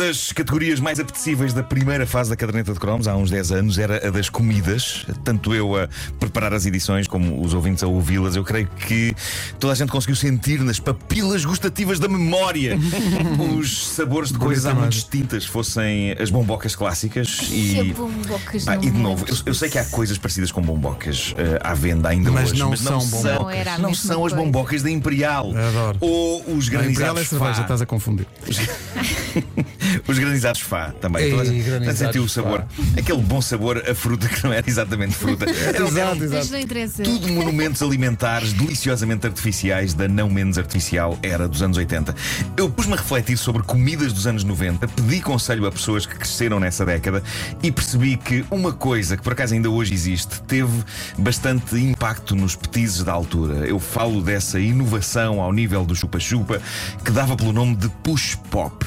Uma das categorias mais apetecíveis da primeira fase da caderneta de cromos, há uns 10 anos, era a das comidas. Tanto eu a preparar as edições como os ouvintes a ouvi-las, eu creio que toda a gente conseguiu sentir nas papilas gustativas da memória os sabores de coisas há muito distintas, fossem as bombocas clássicas e. bombocas ah, e de novo, eu, eu, sei que há coisas parecidas com bombocas uh, à venda ainda mas hoje, não mas não são, bombocas. não, não são as bombocas da Imperial. Adoro. Ou os granizados. Imperial é cerveja, estás a confundir. Os granizados Fá também. Ei, Toda sentiu o sabor. Aquele bom sabor a fruta que não era exatamente fruta. Exato, exato. Tudo monumentos alimentares deliciosamente artificiais da não menos artificial era dos anos 80. Eu pus-me a refletir sobre comidas dos anos 90, pedi conselho a pessoas que cresceram nessa década e percebi que uma coisa que por acaso ainda hoje existe teve bastante impacto nos petizes da altura. Eu falo dessa inovação ao nível do chupa-chupa que dava pelo nome de push pop.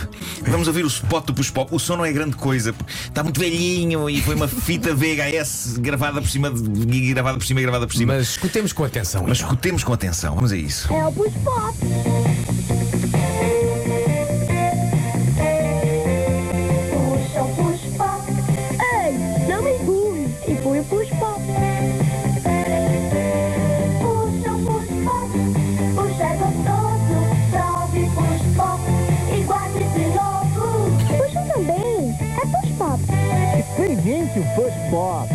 Vamos ouvir o spot do push pop. O som não é grande coisa, está muito velhinho e foi uma fita VHS gravada por cima, de, gravada por cima gravada por cima. Mas escutemos com atenção. Mas então. escutemos com atenção, vamos a isso. É o Push Pop. Bob.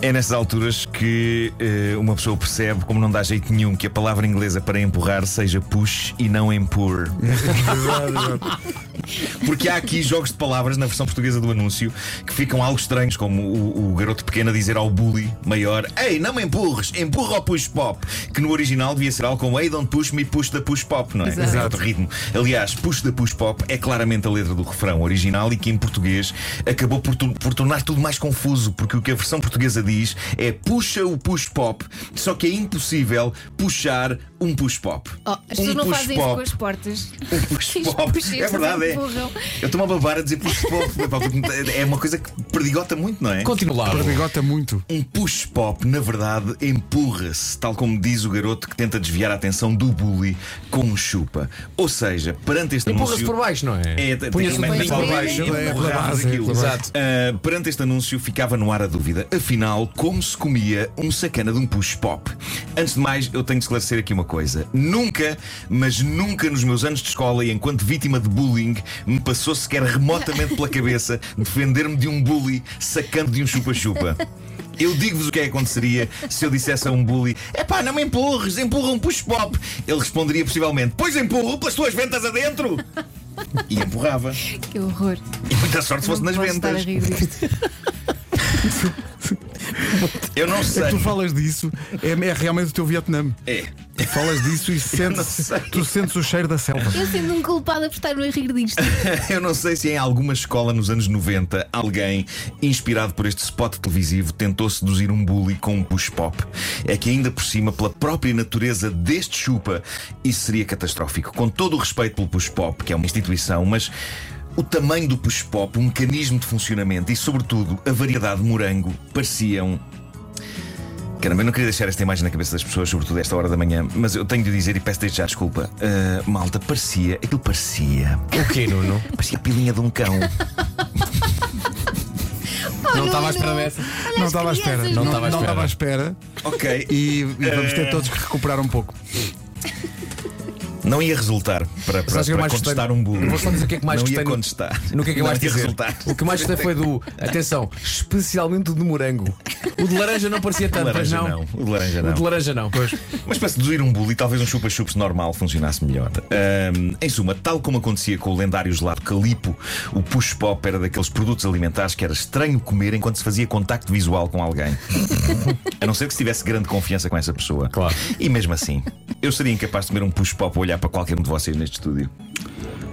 É nessas alturas que eh, uma pessoa percebe, como não dá jeito nenhum, que a palavra inglesa para empurrar seja push e não empur. Porque há aqui jogos de palavras na versão portuguesa do anúncio que ficam algo estranhos, como o, o garoto pequeno a dizer ao bully maior: Ei, não me empurres, empurra ao push pop. Que no original devia ser algo como Hey, don't push me, push the push pop, não é? Exato. Outro ritmo. Aliás, push the push pop é claramente a letra do refrão original e que em português acabou por, tu- por tornar tudo mais confuso, porque o que a versão portuguesa diz é puxa o push pop, só que é impossível puxar um push pop. Oh, as pessoas um não push fazem isso pop. com as portas. Um push pop. É verdade, é. empurram. Eu estou-me a babar a dizer push pop. É uma coisa que perdigota muito, não é? Continua. Perdigota muito. Um push pop, na verdade, empurra-se, tal como diz o garoto que tenta desviar a atenção do bully com um chupa. Ou seja, perante este Empurra-se anúncio. por baixo, não é? É, Punha-se por baixo. É, base, aquilo. base. Exato. Ah, perante este anúncio ficava no ar a dúvida. Afinal, como se comia um sacana de um push pop? Antes de mais, eu tenho de esclarecer aqui uma coisa. Nunca, mas nunca nos meus anos de escola e enquanto vítima de bullying, me passou sequer remotamente pela cabeça defender-me de um bully sacando de um chupa-chupa. Eu digo-vos o que é que aconteceria se eu dissesse a um bully: Epá, não me empurres, empurra um push pop. Ele responderia possivelmente: Pois empurro pelas tuas ventas adentro. E empurrava. Que horror. E muita sorte se fosse nas ventas. Eu não É sei. que tu falas disso, é, é realmente o teu Vietnã. É. Tu falas disso e sentes, tu sentes o cheiro da selva. Eu sinto-me culpada por estar a rir disto. Eu não sei se em alguma escola nos anos 90 alguém, inspirado por este spot televisivo, tentou seduzir um bully com um push pop. É que ainda por cima, pela própria natureza deste chupa, isso seria catastrófico. Com todo o respeito pelo push pop, que é uma instituição, mas. O tamanho do push pop, o mecanismo de funcionamento e, sobretudo, a variedade de morango pareciam Caramba, eu não queria deixar esta imagem na cabeça das pessoas, sobretudo a esta hora da manhã, mas eu tenho de dizer e peço desde já desculpa. Ah, malta, parecia, aquilo parecia. O quê, Nuno? Parecia a pilinha de um cão. Não estava à espera dessa. Não estava à espera. Não estava à espera. espera. ok. E, e vamos ter todos que recuperar um pouco. Não ia resultar para, para, eu para mais gostei? contestar um bullying. Eu vou só dizer o que é que mais não gostei ia no- contestar. No que é que eu não mais ia dizer? resultar. O que mais gostei foi do. Atenção, especialmente o de morango. O de laranja não parecia tanto, mas não. não. O de laranja O de não. laranja não. Pois. Mas para seduzir um bully, talvez um chupa-chups normal funcionasse melhor. Ahm, em suma, tal como acontecia com o lendário gelado Calipo, o push pop era daqueles produtos alimentares que era estranho comer enquanto se fazia contacto visual com alguém. A não ser que se tivesse grande confiança com essa pessoa. Claro. E mesmo assim, eu seria incapaz de comer um push pop a olhar para qualquer um de vocês neste estúdio.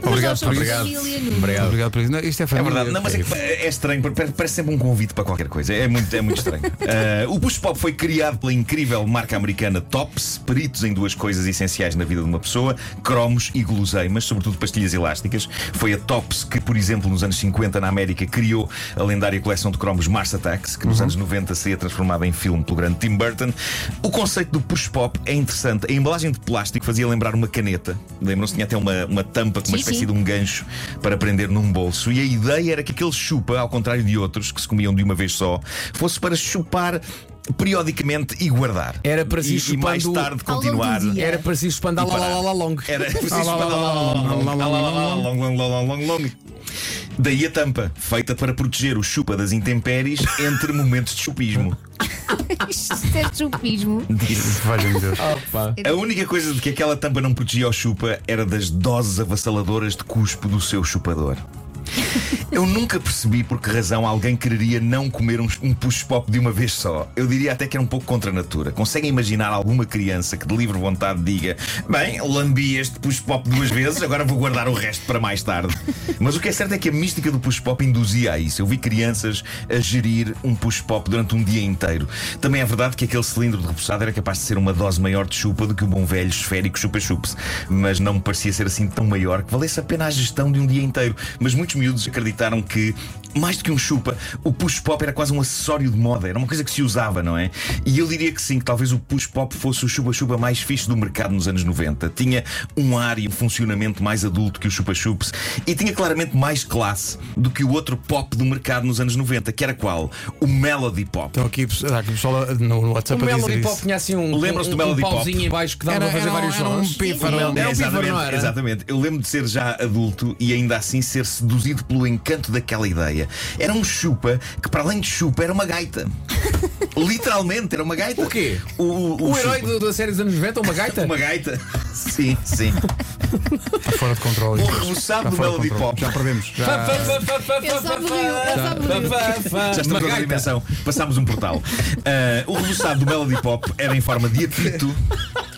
Obrigado por isso. família, Nuno. Obrigado. Obrigado por isso. Não, isto é É verdade, não, mas é, que é estranho, pare- parece sempre um convite para qualquer coisa. É muito, é muito estranho. Uh, o Push Pop foi criado pela incrível marca americana Tops, peritos em duas coisas essenciais na vida de uma pessoa: cromos e guloseimas, sobretudo pastilhas elásticas. Foi a Tops que, por exemplo, nos anos 50 na América, criou a lendária coleção de cromos Mars Attacks, que nos anos 90 seria transformada em filme pelo grande Tim Burton. O conceito do Push Pop é interessante. A embalagem de plástico fazia lembrar uma caneta. Lembram-se? Tinha até uma, uma tampa com uma Sim, espécie sim. de um gancho para prender num bolso. E a ideia era que aquele chupa, ao contrário de outros que se comiam de uma vez só, fosse para chupar periodicamente e guardar. Era para se ir e, e mais tarde ao continuar. Era para se expandar E lá, lá, parar. lá, lá, long. Era preciso long. Daí a tampa, feita para proteger o chupa das intempéries entre momentos de chupismo. Isto é chupismo. Valha-me Deus. Opa. A única coisa de que aquela tampa não protegia o chupa era das doses avassaladoras de cuspo do seu chupador. Eu nunca percebi por que razão alguém quereria não comer um, um push-pop de uma vez só. Eu diria até que era um pouco contra a natura. Conseguem imaginar alguma criança que de livre vontade diga: Bem, lambi este push-pop duas vezes, agora vou guardar o resto para mais tarde. Mas o que é certo é que a mística do push-pop induzia a isso. Eu vi crianças a gerir um push-pop durante um dia inteiro. Também é verdade que aquele cilindro de repousado era capaz de ser uma dose maior de chupa do que o bom velho esférico chupa-chups. Mas não me parecia ser assim tão maior que valesse a pena a gestão de um dia inteiro. Mas muitos miúdos acreditaram que, mais do que um chupa, o push-pop era quase um acessório de moda. Era uma coisa que se usava, não é? E eu diria que sim, que talvez o push-pop fosse o chupa-chupa mais fixe do mercado nos anos 90. Tinha um ar e um funcionamento mais adulto que o chupa-chups e tinha claramente mais classe do que o outro pop do mercado nos anos 90, que era qual? O Melody Pop. Estão aqui, aqui pessoal no O WhatsApp a dizer Melody Pop tinha assim um, um, do Melody um Pop? pauzinho em baixo que dava Era- para fazer era um- vários era um sons. pífaro. Era um É, pífaro, exatamente, não era? exatamente. Eu lembro de ser já adulto e ainda assim ser seduzido pelo encanto daquela ideia. Era um chupa que, para além de chupa, era uma gaita. Literalmente, era uma gaita. O quê? O, o, O herói do- da série dos anos 90, uma gaita? Uma gaita? Sim, sim. Está fora de controle. O rebuçado Está do Melody. Pop. Já perdemos. Já... Eu só me rio, eu só me rio. Já estamos gaita. dimensão. Passámos um portal. Ah, o rebuçado do Melody Pop era em forma de apito.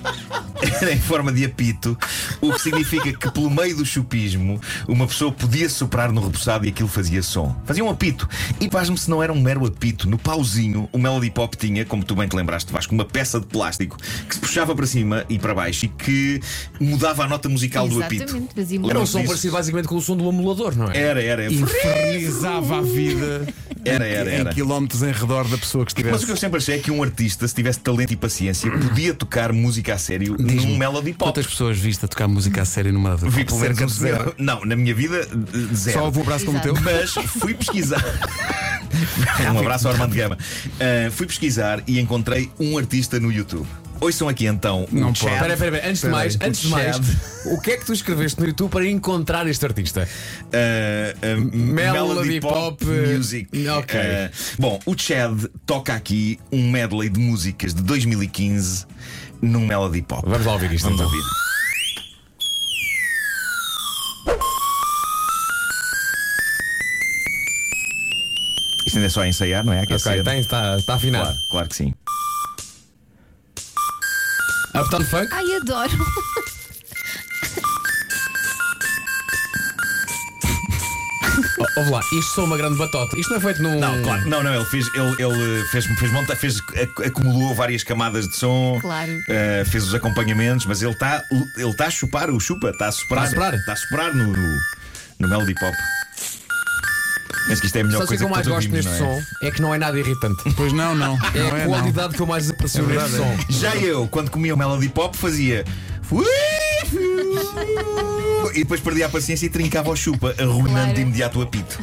Era em forma de apito, o que significa que pelo meio do chupismo uma pessoa podia soprar no rebuçado e aquilo fazia som. Fazia um apito. E pasme se não era um mero apito. No pauzinho, o Melody Pop tinha, como tu bem te lembraste, Vasco, uma peça de plástico que se puxava para cima e para baixo e que mudava a nota musical do apito. Exatamente, fazia Era um som parecido basicamente com o som do amulador, não é? Era, era. Infernizava a vida Era, era, em era. quilómetros em redor da pessoa que Mas o estivesse. que eu sempre achei é que um artista, se tivesse talento e paciência, podia tocar música a sério num Melody Pop. Quantas pessoas viste a tocar música a sério numa de Vi pelo menos Cerca um de zero. Não, na minha vida, de- zero. Só houve um abraço como o teu? Mas fui pesquisar. um abraço ao Armando Gama. Ah, fui pesquisar e encontrei um artista no YouTube. Ouçam aqui então Não o pode. Chad. Espera, espera, espera. Antes de Espera mais, aí, antes de mais, o que é que tu escreveste no YouTube para encontrar este artista? Ah, ah, Melody Pop, eh, Music. ok. Ah, bom, o Chad toca aqui um medley de músicas de 2015 num Melody Pop. Vamos lá ouvir isto Vamos então. ouvir. Isto ainda é só a ensaiar, não é? Ok, tem, está, está afinado. Claro, claro que sim. Uptown Funk? Ai, adoro. Oh, Ouve lá, isto sou uma grande batota. Isto não é feito num. Não, claro, não, não, ele fez, ele, ele fez, fez, monta, fez ac- acumulou várias camadas de som, Claro. eh, fez os acompanhamentos, mas ele está ele tá a chupar o chupa, está a soprar, Está a soprar? está a soprar no, no, no Melody Pop. Penso que isto é a melhor Sabe o que coisa é que eu mais gosto neste não é? som? É que não é nada irritante. Pois não, não. É não a é, não. qualidade que eu mais aprecio É neste verdade, som. Já eu, quando comia o Melody Pop, fazia. E depois perdia a paciência e trincava o chupa, arruinando Claro. de imediato o apito.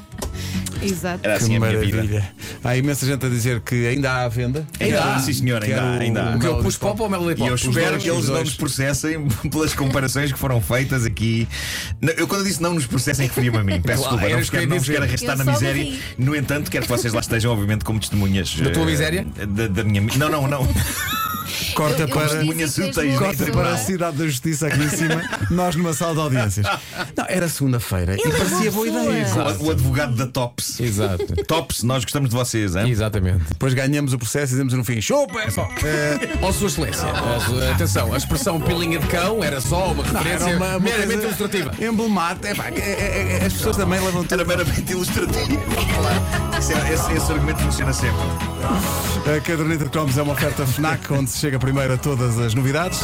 Exato. Era Que assim a minha vida. maravilha. Há imensa gente a dizer que ainda há à venda. Ainda há, Que sim senhor, ainda há, o- ainda há. o O que eu pus pop ou Melody E Pop? eu espero que eles não nos processem pelas comparações que foram feitas aqui. Eu, quando eu disse não nos processem, referia-me a mim. Peço desculpa, não vos que quero, não vos quero arrastar na miséria. ri. No entanto, quero que vocês lá estejam, obviamente, como testemunhas. Da tua eh, miséria? Da, da minha. Não, não, não. Corta Eu- eu para. boa corta para a cidade da justiça aqui em cima, nós numa sala de audiências. Não, era segunda-feira e Ele é parecia boa ideia. O, o advogado da Tops. Exato. Tops, nós gostamos de vocês. hein? Exatamente. Depois ganhamos o processo e dizemos no fim: chupa! É só. Ó Sua Excelência, a sua- atenção, a expressão pilinha de cão era só uma referência Era uma- uma meramente ilustrativa. Emblemática. É, é, é, é, as pessoas também levam tudo. Era meramente ilustrativo. Esse, esse, argumento funciona sempre. A caderneta de cromos é uma oferta Fnac, onde se chega primeiro a todas as novidades.